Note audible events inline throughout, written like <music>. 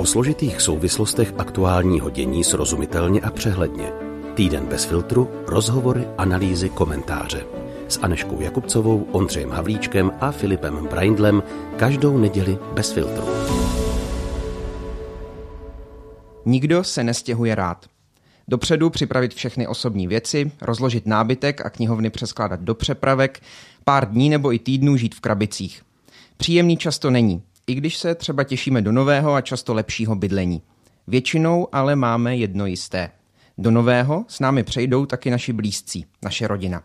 O složitých souvislostech aktuálního dění srozumitelně a přehledně. Týden bez filtru, rozhovory, analýzy, komentáře. S Aneškou Jakubcovou, Ondřejem Havlíčkem a Filipem Braindlem každou neděli bez filtru. Nikdo se nestěhuje rád. Dopředu připravit všechny osobní věci, rozložit nábytek a knihovny přeskládat do přepravek, pár dní nebo i týdnů žít v krabicích. Příjemný často není, i když se třeba těšíme do nového a často lepšího bydlení. Většinou ale máme jedno jisté. Do nového s námi přejdou taky naši blízcí, naše rodina.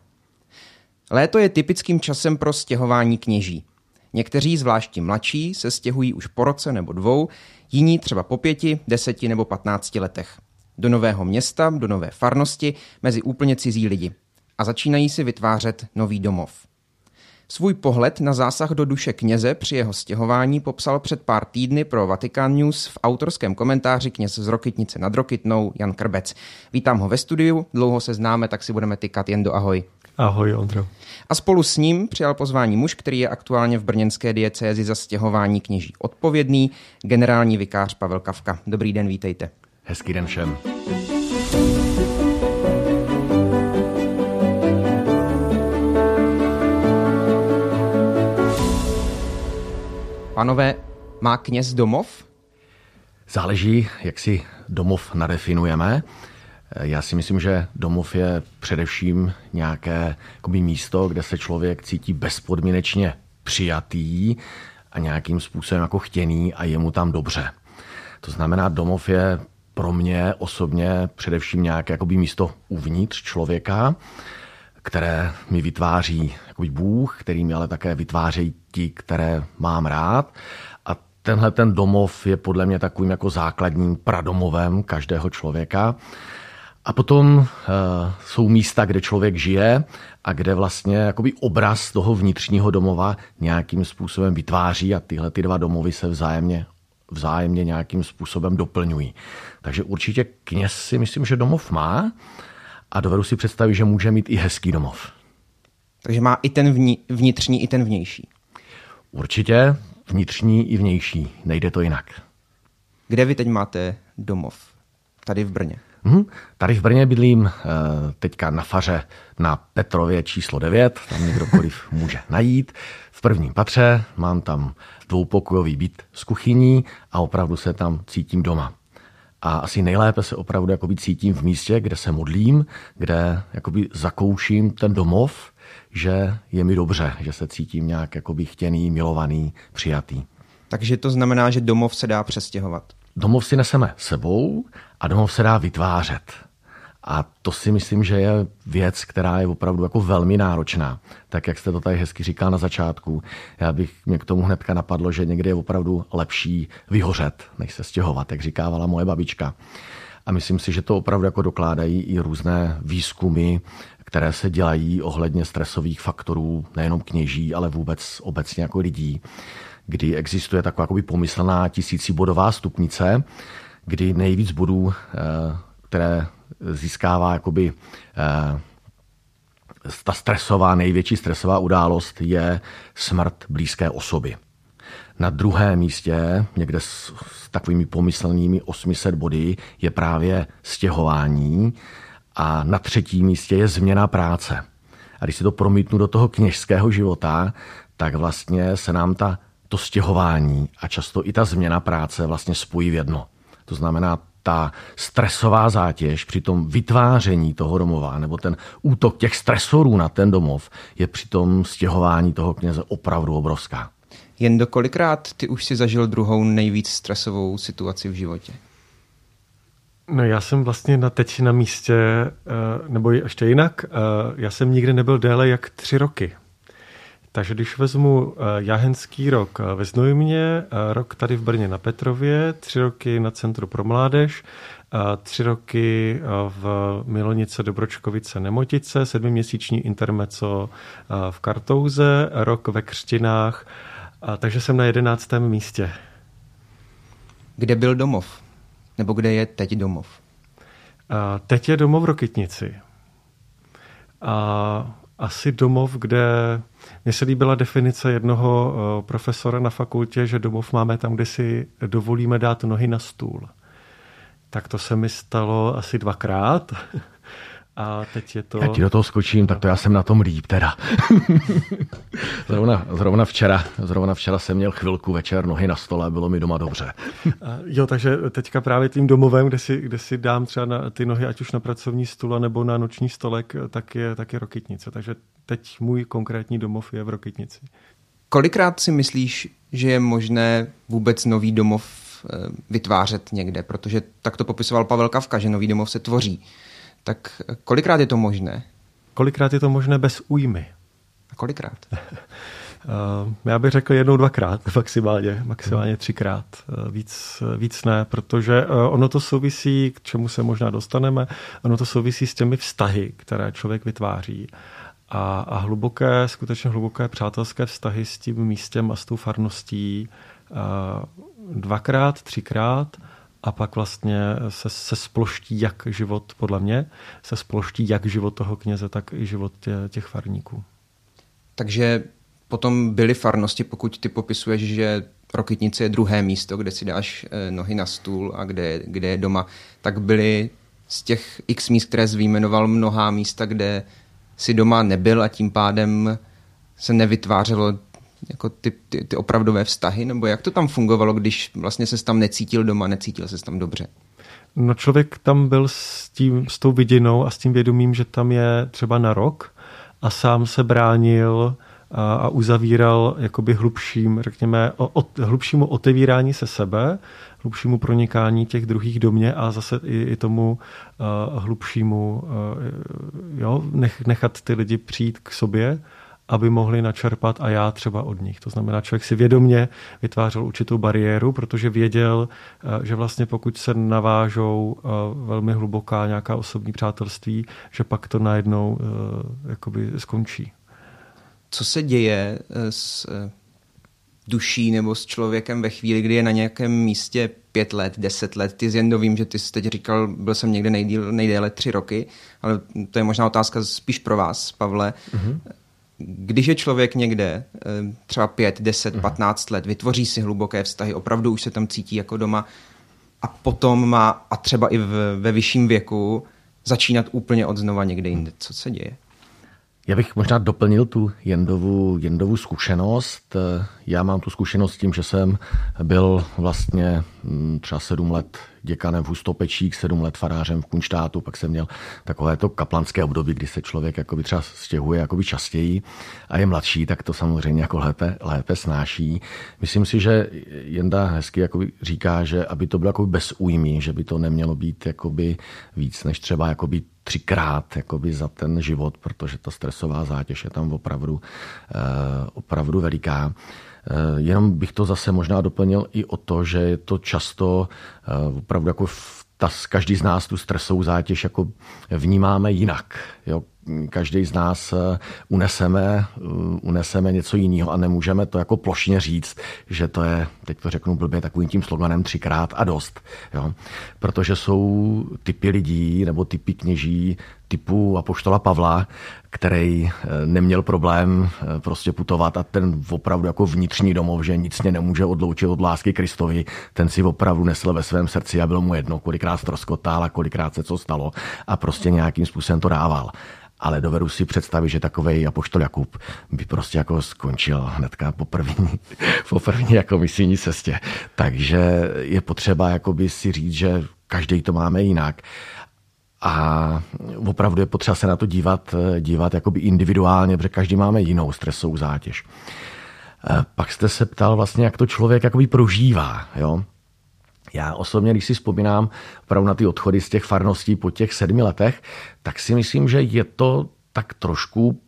Léto je typickým časem pro stěhování kněží. Někteří, zvláště mladší, se stěhují už po roce nebo dvou, jiní třeba po pěti, deseti nebo patnácti letech. Do nového města, do nové farnosti, mezi úplně cizí lidi. A začínají si vytvářet nový domov. Svůj pohled na zásah do duše kněze při jeho stěhování popsal před pár týdny pro Vatican News v autorském komentáři kněz z Rokytnice nad Rokytnou Jan Krbec. Vítám ho ve studiu, dlouho se známe, tak si budeme tykat jen do ahoj. Ahoj, Ondro. A spolu s ním přijal pozvání muž, který je aktuálně v brněnské diecézi za stěhování kněží odpovědný, generální vikář Pavel Kavka. Dobrý den, vítejte. Hezký den všem. Panové, má kněz domov? Záleží, jak si domov nadefinujeme. Já si myslím, že domov je především nějaké jakoby, místo, kde se člověk cítí bezpodmínečně přijatý a nějakým způsobem jako chtěný a je mu tam dobře. To znamená, domov je pro mě osobně především nějaké jakoby, místo uvnitř člověka, které mi vytváří jakoby Bůh, který mi ale také vytvářejí ti, které mám rád. A tenhle ten domov je podle mě takovým jako základním pradomovem každého člověka. A potom uh, jsou místa, kde člověk žije a kde vlastně jakoby obraz toho vnitřního domova nějakým způsobem vytváří a tyhle ty dva domovy se vzájemně, vzájemně nějakým způsobem doplňují. Takže určitě kněz si myslím, že domov má a dovedu si představit, že může mít i hezký domov. Takže má i ten vnitřní, i ten vnější. Určitě vnitřní i vnější. Nejde to jinak. Kde vy teď máte domov? Tady v Brně. Hmm, tady v Brně bydlím eh, teďka na faře na Petrově číslo 9, tam mě kdokoliv <laughs> může najít. V prvním patře mám tam dvoupokojový byt s kuchyní a opravdu se tam cítím doma. A asi nejlépe se opravdu jakoby cítím v místě, kde se modlím, kde jakoby zakouším ten domov, že je mi dobře, že se cítím nějak jakoby chtěný, milovaný, přijatý. Takže to znamená, že domov se dá přestěhovat. Domov si neseme sebou a domov se dá vytvářet. A to si myslím, že je věc, která je opravdu jako velmi náročná. Tak jak jste to tady hezky říkal na začátku, já bych mě k tomu hnedka napadlo, že někdy je opravdu lepší vyhořet, než se stěhovat, jak říkávala moje babička. A myslím si, že to opravdu jako dokládají i různé výzkumy, které se dělají ohledně stresových faktorů, nejenom kněží, ale vůbec obecně jako lidí, kdy existuje taková jakoby pomyslná tisícibodová stupnice, kdy nejvíc bodů, eh, které získává jakoby eh, ta stresová, největší stresová událost je smrt blízké osoby. Na druhém místě, někde s, s takovými pomyslnými 800 body, je právě stěhování a na třetím místě je změna práce. A když si to promítnu do toho kněžského života, tak vlastně se nám ta, to stěhování a často i ta změna práce vlastně spojí v jedno. To znamená, ta stresová zátěž při tom vytváření toho domova, nebo ten útok těch stresorů na ten domov, je při tom stěhování toho kněze opravdu obrovská. Jen do kolikrát ty už si zažil druhou nejvíc stresovou situaci v životě? No já jsem vlastně na teď na místě, eh, nebo ještě jinak, eh, já jsem nikdy nebyl déle jak tři roky. Takže když vezmu eh, jahenský rok ve Znojmě, rok tady v Brně na Petrově, tři roky na Centru pro mládež, tři roky v Milonice Dobročkovice Nemotice, sedmiměsíční intermeco v Kartouze, rok ve Křtinách, takže jsem na jedenáctém místě. Kde byl domov? Nebo kde je teď domov? A teď je domov v Rokytnici. A asi domov, kde mně se líbila definice jednoho profesora na fakultě, že domov máme tam, kde si dovolíme dát nohy na stůl. Tak to se mi stalo asi dvakrát. <laughs> A teď je to... Já ti do toho skočím, tak to já jsem na tom líp teda. <laughs> zrovna, zrovna, včera, zrovna včera jsem měl chvilku večer nohy na stole, bylo mi doma dobře. jo, takže teďka právě tím domovem, kde si, kde si dám třeba na ty nohy, ať už na pracovní stůl nebo na noční stolek, tak je, tak je Rokytnice. Takže teď můj konkrétní domov je v Rokytnici. Kolikrát si myslíš, že je možné vůbec nový domov eh, vytvářet někde? Protože tak to popisoval Pavel Kavka, že nový domov se tvoří. Tak kolikrát je to možné? Kolikrát je to možné bez újmy? A kolikrát? <laughs> Eh, já bych řekl jednou, dvakrát <laughs> maximálně, maximálně třikrát. Eh, víc, víc ne, protože eh, ono to souvisí, k čemu se možná dostaneme, ono to souvisí s těmi vztahy, které člověk vytváří. A, a hluboké, skutečně hluboké přátelské vztahy s tím místem a s tou farností dvakrát, třikrát a pak vlastně se, se sploští jak život, podle mě, se sploští jak život toho kněze, tak i život tě, těch farníků. Takže potom byly farnosti, pokud ty popisuješ, že Rokytnice je druhé místo, kde si dáš eh, nohy na stůl a kde, kde je doma, tak byly z těch x míst, které jsi vyjmenoval, mnohá místa, kde si doma nebyl a tím pádem se nevytvářelo jako ty, ty, ty opravdové vztahy, nebo jak to tam fungovalo, když vlastně se tam necítil doma, necítil se tam dobře? No člověk tam byl s, tím, s tou vidinou a s tím vědomím, že tam je třeba na rok a sám se bránil a, a uzavíral jakoby hlubším, řekněme, o, o, hlubšímu otevírání se sebe, hlubšímu pronikání těch druhých do mě a zase i, i tomu uh, hlubšímu uh, jo, nech, nechat ty lidi přijít k sobě aby mohli načerpat a já třeba od nich. To znamená, člověk si vědomně vytvářel určitou bariéru, protože věděl, eh, že vlastně pokud se navážou eh, velmi hluboká nějaká osobní přátelství, že pak to najednou eh, jakoby skončí. Co se děje s duší nebo s člověkem ve chvíli, kdy je na nějakém místě pět let, deset let. Ty jen vím, že ty jsi teď říkal, byl jsem někde nejdíl, nejdéle tři roky, ale to je možná otázka spíš pro vás, Pavle. Mm-hmm když je člověk někde eh, třeba 5, 10, 15 let, vytvoří si hluboké vztahy, opravdu už se tam cítí jako doma a potom má, a třeba i v, ve vyšším věku, začínat úplně od znova někde jinde. Co se děje? Já bych možná doplnil tu Jendovu, Jendovu zkušenost. Já mám tu zkušenost s tím, že jsem byl vlastně mm, třeba sedm let děkanem v Hustopečích, sedm let farářem v Kunštátu, pak jsem měl takové to kaplanské období, kdy se člověk jakoby třeba stěhuje jakoby častěji a je mladší, tak to samozřejmě jako lépe, lépe snáší. Myslím si, že Jenda hezky jakoby říká, že aby to bylo jakoby bez újmy, že by to nemělo být jakoby víc než třeba jakoby třikrát jakoby za ten život, protože ta stresová zátěž je tam opravdu, eh, opravdu veliká. Eh, jenom bych to zase možná doplnil i o to, že je to často eh, opravdu jako ta, každý z nás tu stresovou zátěž jako vnímáme jinak. Jo? Každý z nás eh, uneseme, uneseme něco jiného a nemůžeme to jako plošně říct, že to je, teď to řeknu blbě, takovým tím sloganem třikrát a dost. Jo? Protože jsou typy lidí nebo typy kněží typu Apoštola Pavla, který eh, neměl problém eh, prostě putovat a ten opravdu jako vnitřní domov, že nic mě nemůže odloučit od lásky Kristovi, ten si opravdu nesl ve svém srdci a bylo mu jedno, kolikrát stroskotal a kolikrát se co stalo a prostě nějakým způsobem to dával ale dovedu si představit, že takový apoštol Jakub by prostě jako skončil hnedka po první, <laughs> po první jako misijní cestě. Takže je potřeba jakoby si říct, že každý to máme jinak a opravdu je potřeba se na to dívat, dívat jakoby individuálně, protože každý máme jinou stresovou zátěž. E, pak jste se ptal vlastně, jak to člověk jakoby prožívá. Jo? Já osobně, když si vzpomínám opravdu na ty odchody z těch farností po těch sedmi letech, tak si myslím, že je to tak trošku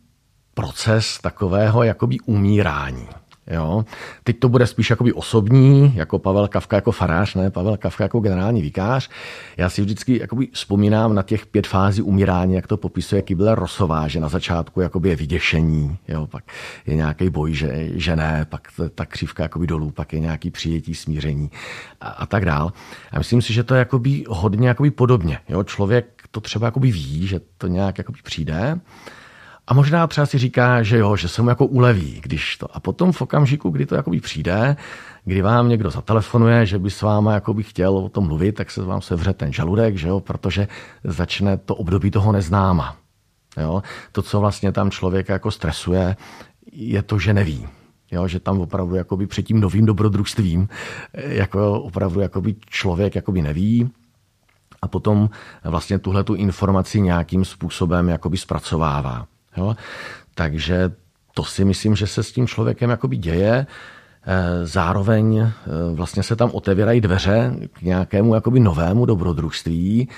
proces takového jakoby umírání. Jo. Teď to bude spíš jakoby osobní, jako Pavel Kavka jako farář, ne Pavel Kavka jako generální vikář. Já si vždycky jakoby vzpomínám na těch pět fází umírání, jak to popisuje Kybler Rosová, že na začátku jakoby je vyděšení, jo, pak je nějaký boj, že, že ne, pak ta křivka jakoby dolů, pak je nějaký přijetí, smíření a, a tak dál. A myslím si, že to je jakoby hodně jakoby podobně. Jo. Člověk to třeba jakoby ví, že to nějak jakoby přijde, A možná třeba si říká, že jo, že se mu jako uleví, když to. A potom v okamžiku, kdy to jakoby přijde, kdy vám někdo zatelefonuje, že by s váma jakoby chtěl o tom mluvit, tak se vám sevře ten žaludek, že jo, protože začne to období toho neznáma. Jo? To, co vlastně tam člověk jako stresuje, je to, že neví. Jo, že tam opravdu jakoby před tím novým dobrodružstvím jako opravdu jakoby člověk jakoby neví a potom vlastně tuhle tu informaci nějakým způsobem jakoby zpracovává. Jo? Takže to si myslím, že se s tím člověkem jakoby děje. Eh, zároveň eh, vlastně se tam otevírají dveře k nějakému jakoby novému dobrodružství,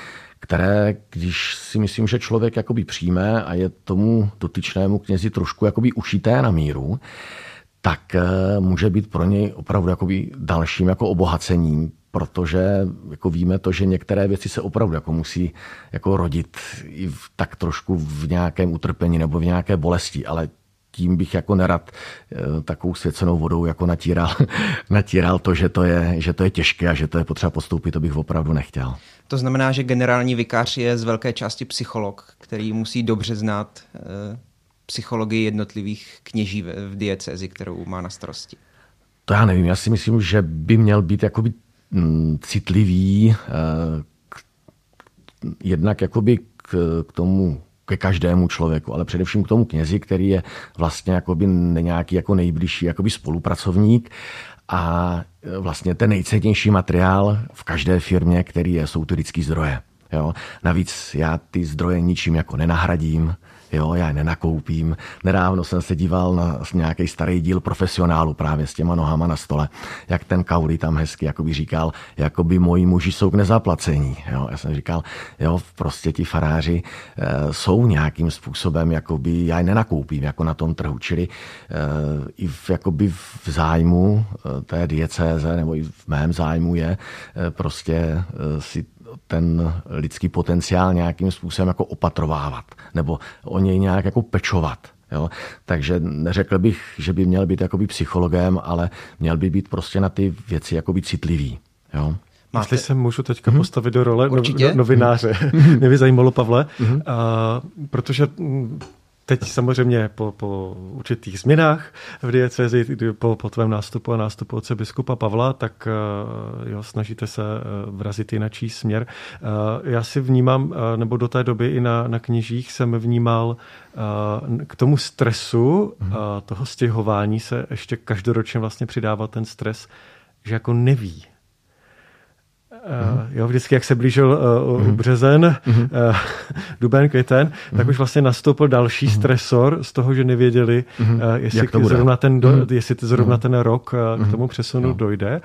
které, když si myslím, že člověk jakoby přijme a je tomu dotyčnému knězi trošku jakoby ušité na míru, tak eh, může být pro něj opravdu jakoby dalším jako obohacením, protože jako víme to, že některé věci se opravdu jako musí jako rodit i v, tak trošku v nějakém utrpení nebo v nějaké bolesti, ale tím bych jako nerad eh, takovou svěcenou vodou jako natíral, <laughs> natíral to, že to, je, že to je těžké a že to je potřeba postoupit, to bych opravdu nechtěl. To znamená, že generální vikář je z velké části psycholog, který musí dobře znát eh, psychologii jednotlivých kněží v diecezi, kterou má na starosti. To já nevím, já si myslím, že by měl být jakoby citlivý eh, k, jednak jakoby k, k tomu ke každému člověku, ale především k tomu knězi, který je vlastně jakoby nějaký jako nejbližší jakoby spolupracovník a vlastně ten nejcennější materiál v každé firmě, který je, jsou ty lidský zdroje. Jo? Navíc já ty zdroje ničím jako nenahradím, Jo, já je nenakoupím. Nedávno jsem se díval na nějaký starý díl profesionálu právě s těma nohama na stole, jak ten Kauri tam hezky jakoby říkal, jakoby moji muži jsou k nezaplacení. Jo, já jsem říkal, jo, prostě ti faráři e, jsou nějakým způsobem, jakoby já je nenakoupím jako na tom trhu, čili e, i v, jakoby v zájmu e, té diecéze nebo i v mém zájmu je prostě si ten lidský potenciál nějakým způsobem jako opatrovávat nebo o něj nějak jako pečovat. Jo? Takže neřekl bych, že by měl být jakoby psychologem, ale měl by být prostě na ty věci jakoby citlivý. Jo? Máte... Jestli se můžu teďka mm-hmm. postavit do role no, novináře. Mm-hmm. <laughs> Mě by zajímalo, Pavle, mm-hmm. a, protože teď samozřejmě po, po určitých změnách v diecezi, po, po tvém nástupu a nástupu oce biskupa Pavla, tak eh, jo, snažíte se eh, vrazit jinačí směr. Eh, já si vnímám, nebo do té doby i na, na knižích jsem vnímal k tomu stresu mm. toho stěhování se ještě každoročně vlastně přidával ten stres, že jako neví, Uh, jo, vždycky, jak se blížil uh, uh, březen, uh, <laughs> duben, květen, uh, tak už vlastně nastoupil další uh, stresor z toho, že nevěděli, uh, jestli, zrovna ten, do, uh, jestli zrovna ten rok uh, k tomu přesunu uh, dojde.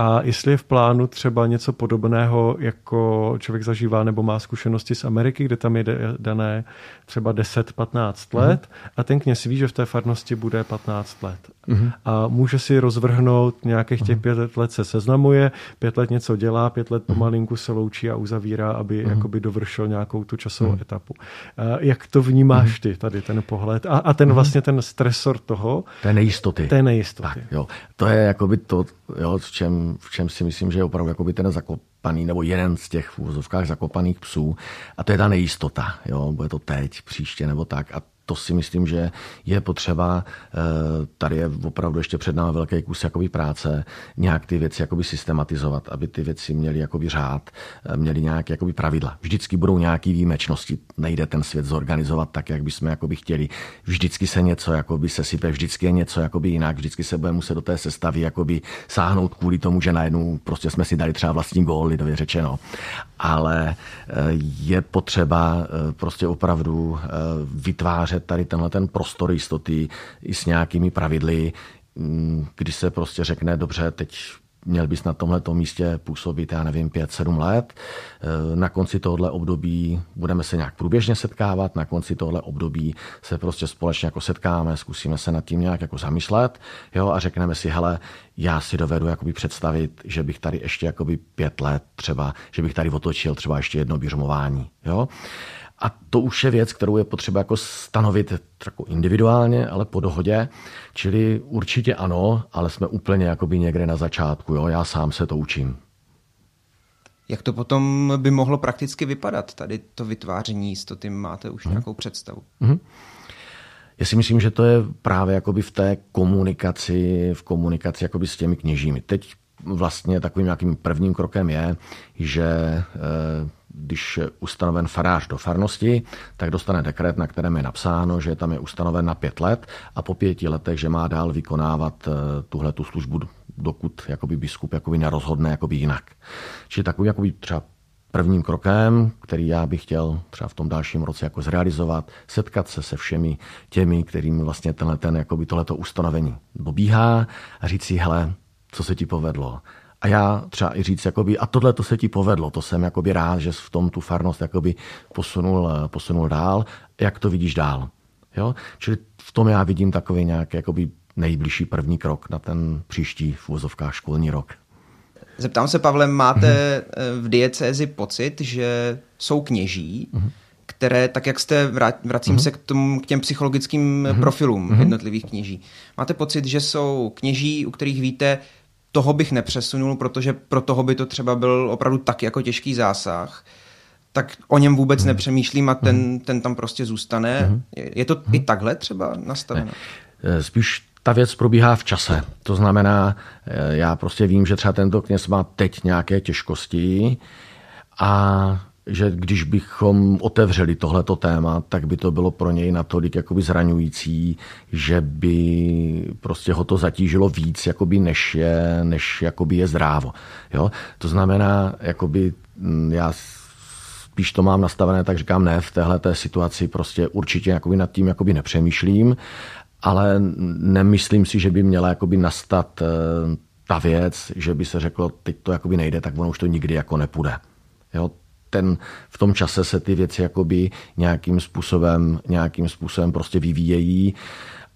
A jestli je v plánu třeba něco podobného, jako člověk zažívá nebo má zkušenosti z Ameriky, kde tam je dané třeba 10-15 let mm. a ten kněz ví, že v té farnosti bude 15 let. Mm. A může si rozvrhnout nějakých těch mm. pět let se seznamuje, pět let něco dělá, pět let pomalinku se loučí a uzavírá, aby mm. jakoby dovršil nějakou tu časovou mm. etapu. Jak to vnímáš ty, tady ten pohled? A, a ten vlastně ten stresor toho? Té nejistoty. Té nejistoty. Tak, jo. To je jakoby to, jo, v, čem, v čem si myslím, že je opravdu jakoby ten zakopaný, nebo jeden z těch v úvozovkách zakopaných psů. A to je ta nejistota. Jo. Bude to teď, příště nebo tak. A to si myslím, že je potřeba, eh, tady je opravdu ještě před námi velký kus jakoby práce, nějak ty věci jakoby systematizovat, aby ty věci měly jakoby řád, eh, měly nějaké jakoby pravidla. Vždycky budou nějaké výjimečnosti, nejde ten svět zorganizovat tak, jak bychom jakoby chtěli. Vždycky se něco jakoby sesype, vždycky je něco jakoby jinak, vždycky se bude muset do té sestavy jakoby sáhnout kvůli tomu, že najednou prostě jsme si dali třeba vlastní gól, lidově řečeno. Ale eh, je potřeba prostě opravdu vytvářet tady tenhle ten prostor jistoty i s nějakými pravidly, mm, kdy se prostě řekne, dobře, teď měl bys na tomhle místě působit, já nevím, pět, sedm let. E, na konci tohohle období budeme se nějak průběžně setkávat, na konci tohohle období se prostě společně jako setkáme, zkusíme se nad tím nějak jako zamyslet jo, a řekneme si, hele, já si dovedu jakoby představit, že bych tady ještě jakoby pět let třeba, že bych tady otočil třeba ještě jedno běžmování. Jo. A to už je věc, kterou je potřeba jako stanovit jako individuálně, ale po dohodě. Čili určitě ano, ale jsme úplně jakoby někde na začátku. Jo? Já sám se to učím. Jak to potom by mohlo prakticky vypadat? Tady to vytváření jistoty máte už hmm. nějakou představu? Hmm. Já si myslím, že to je právě jakoby v té komunikaci, v komunikaci jakoby s těmi kněžími. Teď vlastně takovým nějakým prvním krokem je, že eh, když je ustanoven farář do farnosti, tak dostane dekret, na kterém je napsáno, že tam je ustanoven na pět let a po pěti letech, že má dál vykonávat eh, tuhle tu službu, dokud jakoby biskup jakoby nerozhodne jakoby jinak. Čili takový jakoby třeba prvním krokem, který já bych chtěl třeba v tom dalším roce jako zrealizovat, setkat se se všemi těmi, kterým vlastně tenhle ten, jakoby tohleto ustanovení dobíhá a říct si, hele, co se ti povedlo. A já třeba i říct, jakoby, a tohle to se ti povedlo, to jsem jakoby rád, že v tom tu farnost jakoby posunul, posunul dál, jak to vidíš dál. Jo? Čili v tom já vidím takový nějaký jakoby nejbližší první krok na ten příští v úvozovkách školní rok. Zeptám se, Pavle, máte mm-hmm. v diecézi pocit, že jsou kněží, mm-hmm. které, tak jak jste, vracím mm-hmm. se k, tom, k těm psychologickým mm-hmm. profilům jednotlivých kněží, máte pocit, že jsou kněží, u kterých víte, toho bych nepřesunul, protože pro toho by to třeba byl opravdu tak jako těžký zásah, tak o něm vůbec mm-hmm. nepřemýšlím a ten, mm-hmm. ten tam prostě zůstane. Mm-hmm. Je to mm-hmm. i takhle třeba nastaveno? Ne. Eh, spíš ta věc probíhá v čase. To znamená, eh, já prostě vím, že třeba tento kněz má teď nějaké těžkosti a že když bychom otevřeli tohleto téma, tak by to bylo pro něj natolik jakoby zraňující, že by prostě ho to zatížilo víc, jakoby než je, než jakoby je zdrávo. Jo? To znamená, jakoby mm, já spíš to mám nastavené, tak říkám ne, v téhle situaci prostě určitě jakoby nad tím jakoby nepřemýšlím ale nemyslím si, že by měla jakoby nastat eh, ta věc, že by se řeklo, teď to jakoby nejde, tak ono už to nikdy jako nepůjde. Jo, ten, v tom čase se ty věci jakoby nějakým způsobem, nějakým způsobem prostě vyvíjejí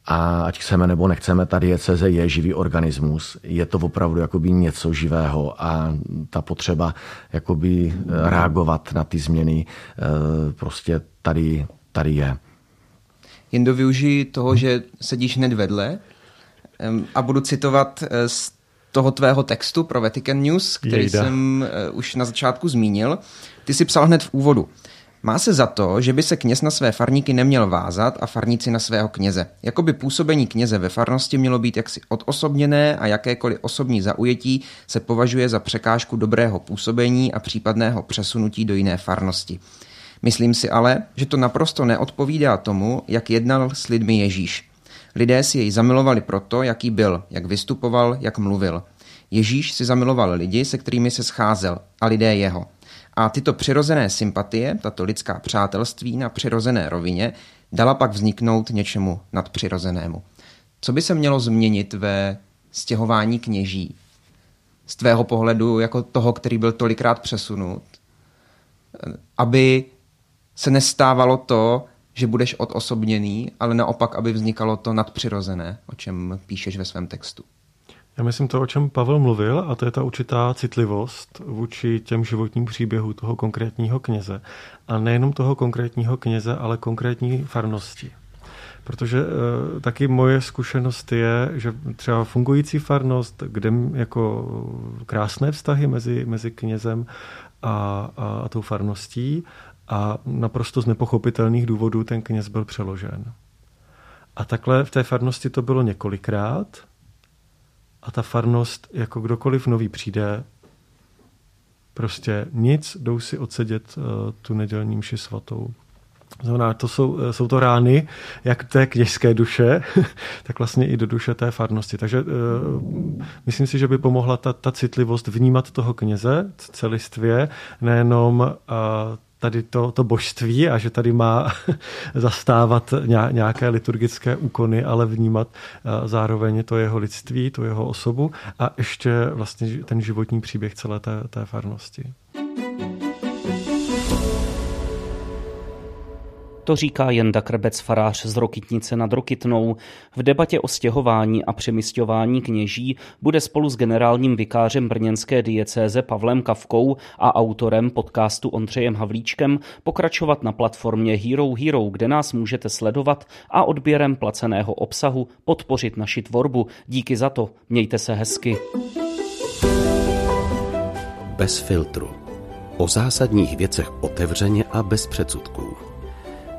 a ať chceme nebo nechceme, ta dieceze je živý organismus, je to opravdu jakoby něco živého a ta potřeba jakoby reagovat na ty změny eh, prostě tady, tady je. Jen do využiji toho, že sedíš hned vedle a budu citovat eh, z toho tvého textu pro Vatican News, který Jejda. jsem eh, už na začátku zmínil. Ty si psal hned v úvodu. Má se za to, že by se kněz na své farníky neměl vázat a farníci na svého kněze. Jakoby působení kněze ve farnosti mělo být jaksi odosobněné a jakékoliv osobní zaujetí se považuje za překážku dobrého působení a případného přesunutí do jiné farnosti. Myslím si ale, že to naprosto neodpovídá tomu, jak jednal s lidmi Ježíš. Lidé si jej zamilovali proto, jaký byl, jak vystupoval, jak mluvil. Ježíš si zamiloval lidi, se kterými se scházel, a lidé jeho. A tyto přirozené sympatie, tato lidská přátelství na přirozené rovině, dala pak vzniknout něčemu nadpřirozenému. Co by se mělo změnit ve stěhování kněží? Z tvého pohledu jako toho, který byl tolikrát přesunut, aby se nestávalo to, že budeš odosobněný, ale naopak, aby vznikalo to nadpřirozené, o čem píšeš ve svém textu. Já myslím to, o čem Pavel mluvil, a to je ta určitá citlivost vůči těm životním příběhům toho konkrétního kněze. A nejenom toho konkrétního kněze, ale konkrétní farnosti. Protože e, taky moje zkušenost je, že třeba fungující farnost, kde jako krásné vztahy mezi, mezi knězem a, a, a tou farností, a naprosto z nepochopitelných důvodů ten kněz byl přeložen. A takhle v té farnosti to bylo několikrát a ta farnost, jako kdokoliv nový přijde, prostě nic, jdou si odsedět uh, tu nedělní mši svatou. Znamená, to jsou, eh, jsou to rány, jak té kněžské duše, <laughs> tak vlastně i do duše té farnosti. Takže uh, myslím si, že by pomohla ta, ta citlivost vnímat toho kněze celistvě, nejenom uh, tady to, to božství a že tady má <laughs> zastávat nějaké liturgické úkony, ale vnímat eh, zároveň to jeho lidství, tu jeho osobu a ještě vlastně ten životní příběh celé té, té farnosti. To říká Jenda Krbec, farář z Rokytnice nad Rokytnou. V debatě o stěhování a přemysťování kněží bude spolu s generálním vikářem brněnské diecéze Pavlem Kavkou a autorem podcastu Ondřejem Havlíčkem pokračovat na platformě Hero Hero, kde nás můžete sledovat a odběrem placeného obsahu podpořit naši tvorbu. Díky za to. Mějte se hezky. Bez filtru. O zásadních věcech otevřeně a bez předsudků.